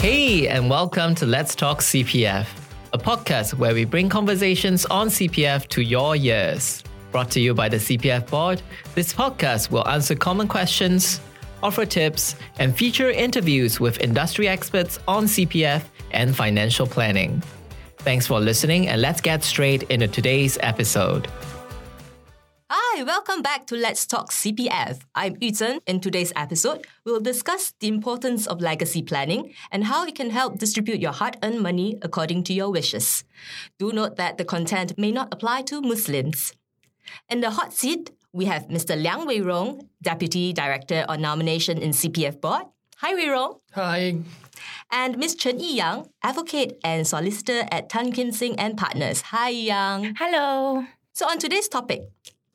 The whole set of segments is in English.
Hey, and welcome to Let's Talk CPF, a podcast where we bring conversations on CPF to your ears. Brought to you by the CPF Board, this podcast will answer common questions, offer tips, and feature interviews with industry experts on CPF and financial planning. Thanks for listening, and let's get straight into today's episode. Hi, welcome back to Let's Talk CPF. I'm Yuzhen. In today's episode, we'll discuss the importance of legacy planning and how it can help distribute your hard earned money according to your wishes. Do note that the content may not apply to Muslims. In the hot seat, we have Mr. Liang Weirong, Deputy Director on Nomination in CPF Board. Hi, Weirong. Hi. And Ms. Chen Yi Yang, Advocate and Solicitor at Tan Kin Sing and Partners. Hi, Yang. Hello. So, on today's topic,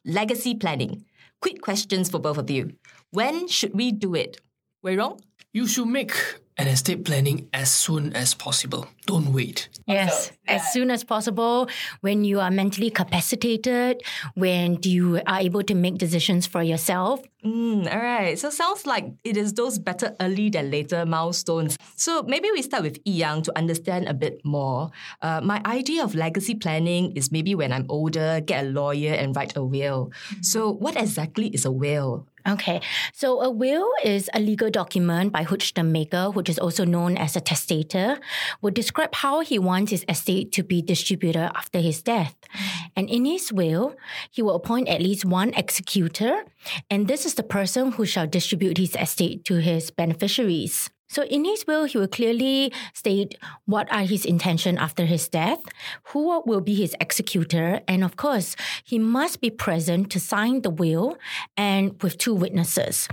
legacy planning. Quick questions for both of you. When should we do it? Weirong? You should make an estate planning as soon as possible. Don't wait. Yes, as soon as possible, when you are mentally capacitated, when you are able to make decisions for yourself. Mm, all right. So sounds like it is those better early than later milestones. So maybe we start with Yi Yang to understand a bit more. Uh, my idea of legacy planning is maybe when I'm older, get a lawyer and write a will. So what exactly is a will? Okay, so a will is a legal document by which the maker, which is also known as a testator, would describe how he wants his estate to be distributed after his death. Mm. And in his will, he will appoint at least one executor, and this is the person who shall distribute his estate to his beneficiaries. So in his will, he will clearly state what are his intention after his death, who will be his executor, and of course, he must be present to sign the will and with two witnesses.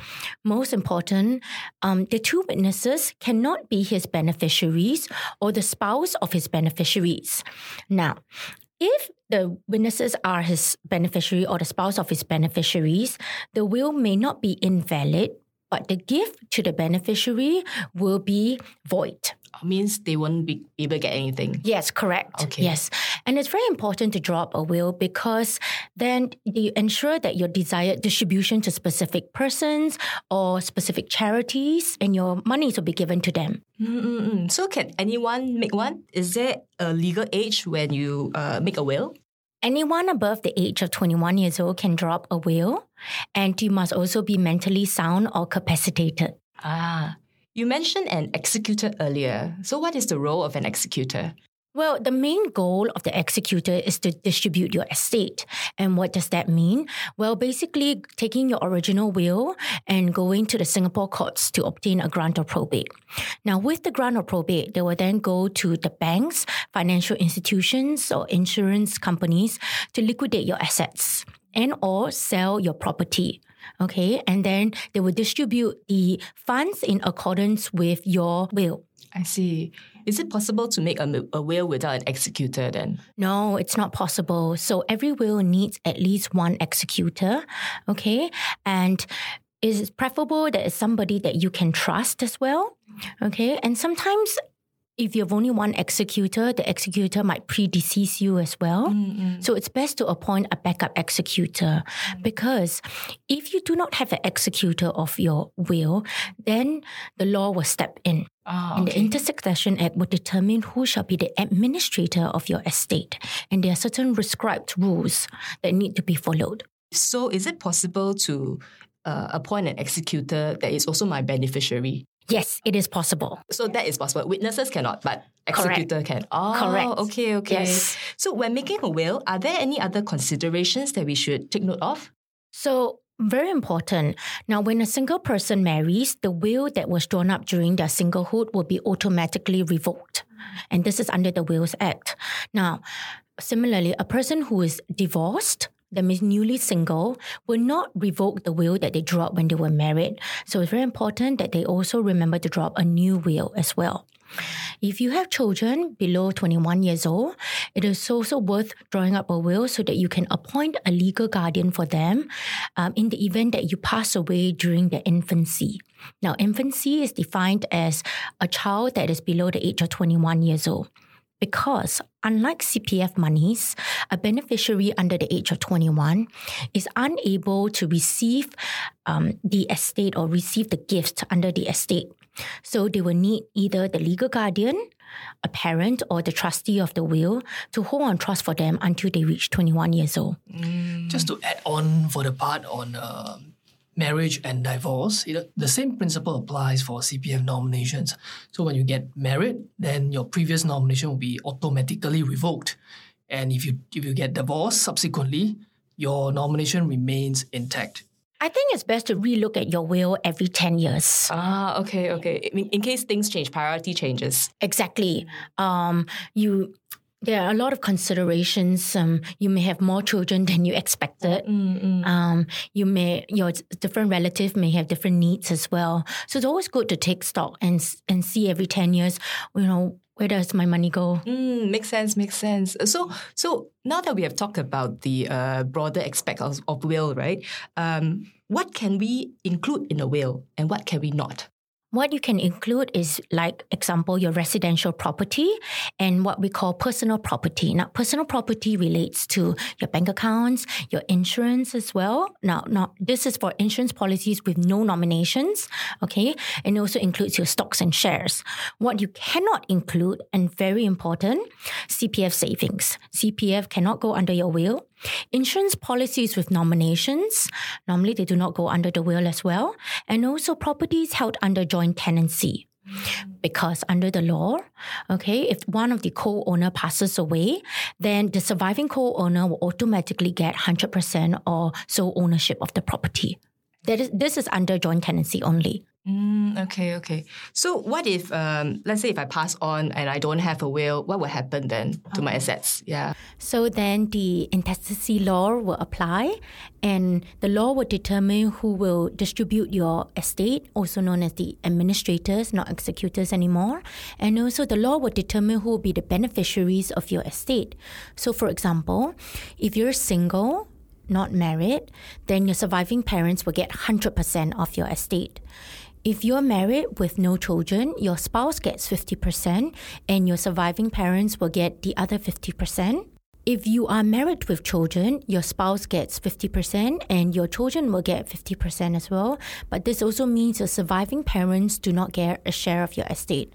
Most important, um, the two witnesses cannot be his beneficiaries or the spouse of his beneficiaries. Now, if the witnesses are his beneficiary or the spouse of his beneficiaries, the will may not be invalid but the gift to the beneficiary will be void. Means they won't be able to get anything. Yes, correct. Okay. Yes. And it's very important to draw up a will because then you ensure that your desired distribution to specific persons or specific charities and your monies will be given to them. Mm-mm-mm. So can anyone make one? Is there a legal age when you uh, make a will? Anyone above the age of 21 years old can drop a will, and you must also be mentally sound or capacitated. Ah, you mentioned an executor earlier. So, what is the role of an executor? Well, the main goal of the executor is to distribute your estate. And what does that mean? Well, basically taking your original will and going to the Singapore courts to obtain a grant of probate. Now, with the grant of probate, they will then go to the banks, financial institutions, or insurance companies to liquidate your assets and or sell your property. Okay. And then they will distribute the funds in accordance with your will. I see. Is it possible to make a, a, will without an executor then? No, it's not possible. So every will needs at least one executor. Okay. And it's preferable that it's somebody that you can trust as well. Okay. And sometimes if you have only one executor, the executor might predecease you as well. Mm-hmm. So it's best to appoint a backup executor mm-hmm. because if you do not have an executor of your will, then the law will step in. Oh, and the Intestate Succession Act will determine who shall be the administrator of your estate. And there are certain prescribed rules that need to be followed. So, is it possible to uh, appoint an executor that is also my beneficiary? Yes, it is possible. So that is possible. Witnesses cannot, but executor Correct. can. Oh, Correct. Okay, okay. Yes. So when making a will, are there any other considerations that we should take note of? So very important. Now, when a single person marries, the will that was drawn up during their singlehood will be automatically revoked. And this is under the Wills Act. Now, similarly, a person who is divorced means newly single, will not revoke the will that they drew up when they were married. So it's very important that they also remember to draw up a new will as well. If you have children below 21 years old, it is also worth drawing up a will so that you can appoint a legal guardian for them um, in the event that you pass away during their infancy. Now, infancy is defined as a child that is below the age of 21 years old because unlike CPF monies, a beneficiary under the age of 21 is unable to receive um, the estate or receive the gift under the estate. So they will need either the legal guardian, a parent, or the trustee of the will to hold on trust for them until they reach 21 years old. Just to add on for the part on uh, marriage and divorce, you know, the same principle applies for CPF nominations. So when you get married, then your previous nomination will be automatically revoked. And if you if you get divorced subsequently, your nomination remains intact. I think it's best to relook at your will every 10 years. Ah, okay, okay. I mean, in case things change, priority changes. Exactly. Um, you there are a lot of considerations. Um, you may have more children than you expected. Um, you may your different relative may have different needs as well. So it's always good to take stock and and see every ten years. You know where does my money go? Mm, makes sense, makes sense. So, so now that we have talked about the uh, broader aspect of, of will, right? Um, what can we include in a will and what can we not? What you can include is like example your residential property and what we call personal property. Now personal property relates to your bank accounts, your insurance as well. Now now this is for insurance policies with no nominations, okay? And also includes your stocks and shares. What you cannot include and very important, CPF savings. CPF cannot go under your will. Insurance policies with nominations, normally they do not go under the will as well. And also properties held under joint tenancy. Because under the law, okay, if one of the co-owner passes away, then the surviving co-owner will automatically get 100% or sole ownership of the property. That is, this is under joint tenancy only. Mm, okay, okay. So, what if, um, let's say, if I pass on and I don't have a will, what will happen then to my assets? Yeah. So then the intestacy law will apply, and the law will determine who will distribute your estate, also known as the administrators, not executors anymore. And also the law will determine who will be the beneficiaries of your estate. So, for example, if you're single, not married, then your surviving parents will get 100% of your estate. If you're married with no children, your spouse gets 50% and your surviving parents will get the other 50%. If you are married with children, your spouse gets 50% and your children will get 50% as well. But this also means your surviving parents do not get a share of your estate.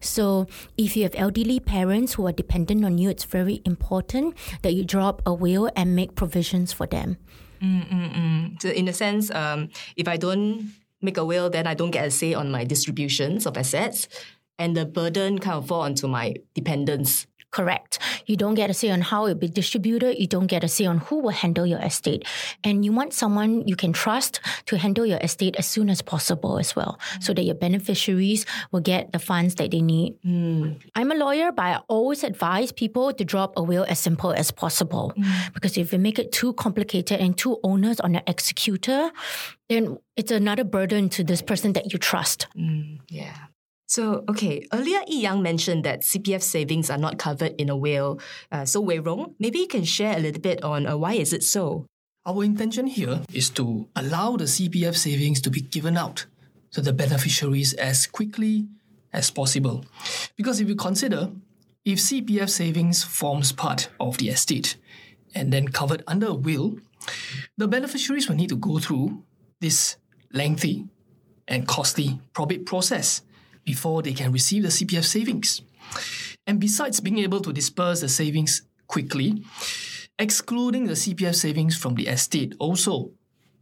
So if you have elderly parents who are dependent on you, it's very important that you draw up a will and make provisions for them. Mm, mm, mm. So, in a sense, um, if I don't make a will, then I don't get a say on my distributions of assets, and the burden kind of fall onto my dependents. Correct. You don't get a say on how it will be distributed. You don't get a say on who will handle your estate. And you want someone you can trust to handle your estate as soon as possible as well, so that your beneficiaries will get the funds that they need. Hmm. I'm a lawyer, but I always advise people to drop a will as simple as possible. Hmm. Because if you make it too complicated and too onerous on the executor, then it's another burden to this person that you trust. Hmm. Yeah. So, okay, earlier Yi Yang mentioned that CPF savings are not covered in a will. Uh, so, Wei Rong, maybe you can share a little bit on uh, why is it so? Our intention here is to allow the CPF savings to be given out to the beneficiaries as quickly as possible. Because if you consider, if CPF savings forms part of the estate and then covered under a will, the beneficiaries will need to go through this lengthy and costly probate process before they can receive the CPF savings. And besides being able to disperse the savings quickly, excluding the CPF savings from the estate also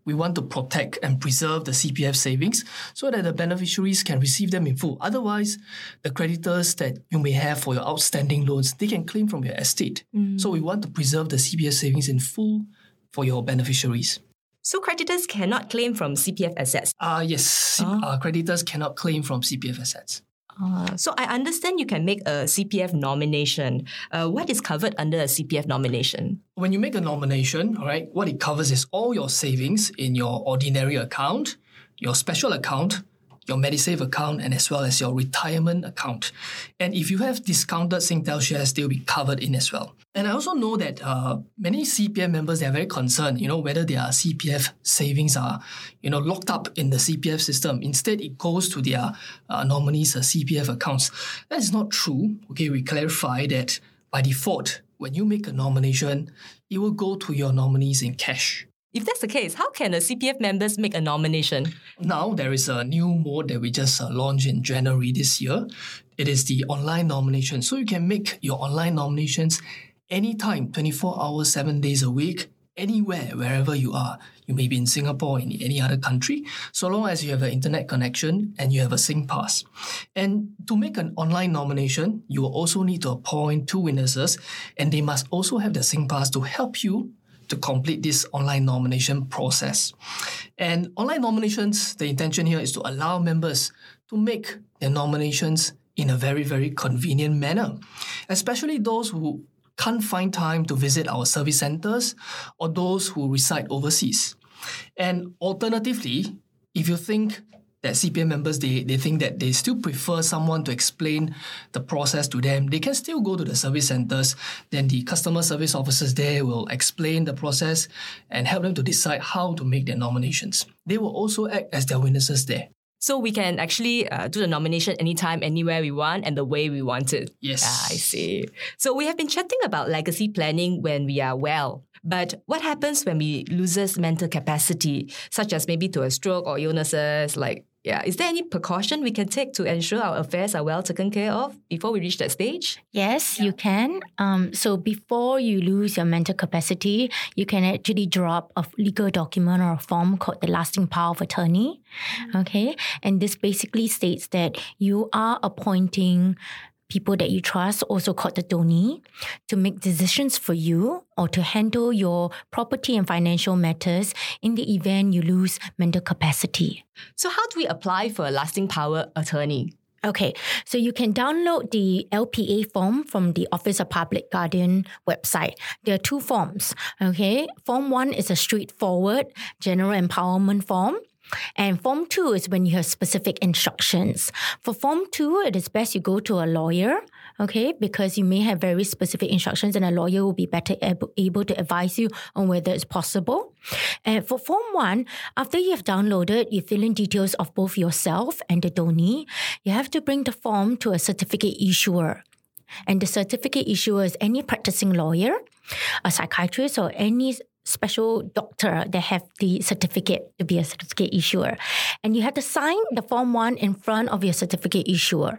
we want to protect and preserve the CPF savings so that the beneficiaries can receive them in full. Otherwise, the creditors that you may have for your outstanding loans, they can claim from your estate. Mm. So we want to preserve the CPF savings in full for your beneficiaries. So, creditors cannot claim from CPF assets. Ah, yes, C- uh, creditors cannot claim from CPF assets. Uh, so, I understand you can make a CPF nomination. Uh, what is covered under a CPF nomination? When you make a nomination, all right, what it covers is all your savings in your ordinary account, your special account, your MediSave account, and as well as your retirement account. And if you have discounted Singtel shares, they'll be covered in as well. And I also know that uh, many CPF members they are very concerned, you know, whether their CPF savings are, you know, locked up in the CPF system. Instead, it goes to their uh, nominees' uh, CPF accounts. That is not true. Okay, we clarify that by default, when you make a nomination, it will go to your nominees in cash. If that's the case, how can the CPF members make a nomination? Now, there is a new mode that we just uh, launched in January this year. It is the online nomination. So you can make your online nominations anytime, 24 hours, 7 days a week, anywhere, wherever you are. You may be in Singapore, in any other country, so long as you have an internet connection and you have a SingPass. And to make an online nomination, you will also need to appoint two witnesses, and they must also have the SingPass to help you to complete this online nomination process. And online nominations, the intention here is to allow members to make their nominations in a very, very convenient manner, especially those who can't find time to visit our service centers or those who reside overseas. And alternatively, if you think that CPF members they, they think that they still prefer someone to explain the process to them, they can still go to the service centers. Then the customer service officers there will explain the process and help them to decide how to make their nominations. They will also act as their witnesses there. So we can actually uh, do the nomination anytime, anywhere we want, and the way we want it. Yes. Ah, I see. So we have been chatting about legacy planning when we are well. But what happens when we loses mental capacity, such as maybe to a stroke or illnesses like yeah. Is there any precaution we can take to ensure our affairs are well taken care of before we reach that stage? Yes, yeah. you can. Um, so before you lose your mental capacity, you can actually drop a legal document or a form called the lasting power of attorney. Mm-hmm. Okay. And this basically states that you are appointing people that you trust, also called the donee, to make decisions for you or to handle your property and financial matters in the event you lose mental capacity. So, how do we apply for a lasting power attorney? Okay, so you can download the LPA form from the Office of Public Guardian website. There are two forms. Okay, form one is a straightforward general empowerment form. And form two is when you have specific instructions. For form two, it is best you go to a lawyer, okay, because you may have very specific instructions and a lawyer will be better able, to advise you on whether it's possible. And for form one, after you have downloaded, you fill in details of both yourself and the donee. You have to bring the form to a certificate issuer. And the certificate issuer is any practicing lawyer, a psychiatrist, or any special doctor that have the certificate to be a certificate issuer. And you have to sign the form one in front of your certificate issuer.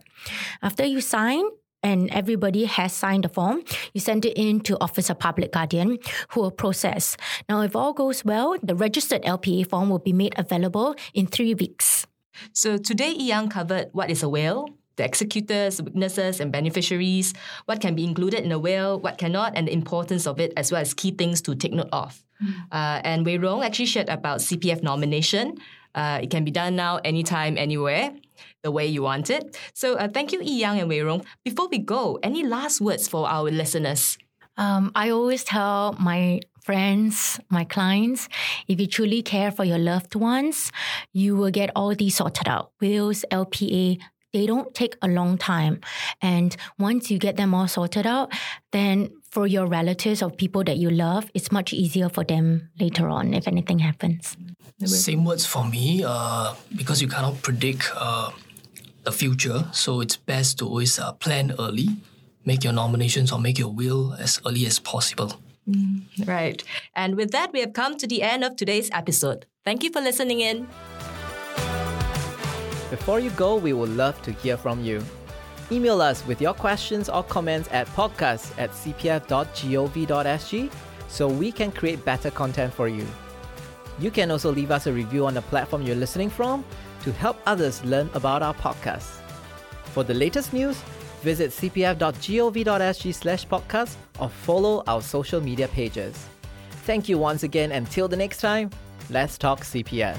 After you sign, and everybody has signed the form, you send it in to Office of Public Guardian, who will process. Now, if all goes well, the registered LPA form will be made available in three weeks. So today, Yang covered what is a will, the executors, witnesses, and beneficiaries, what can be included in a will, what cannot, and the importance of it, as well as key things to take note of. Mm. Uh, and Wei Rong actually shared about CPF nomination. Uh, it can be done now, anytime, anywhere, the way you want it. So uh, thank you, Yi Yang and Wei Rong. Before we go, any last words for our listeners? Um, I always tell my friends, my clients, if you truly care for your loved ones, you will get all these sorted out. Wills, LPA, they don't take a long time. And once you get them all sorted out, then for your relatives or people that you love, it's much easier for them later on if anything happens. Same words for me, uh, because you cannot predict uh, the future. So it's best to always uh, plan early, make your nominations or make your will as early as possible. Mm, right. And with that, we have come to the end of today's episode. Thank you for listening in. Before you go, we would love to hear from you. Email us with your questions or comments at podcast at cpf.gov.sg so we can create better content for you. You can also leave us a review on the platform you're listening from to help others learn about our podcast. For the latest news, visit cpf.gov.sg slash podcast or follow our social media pages. Thank you once again. Until the next time, let's talk CPF.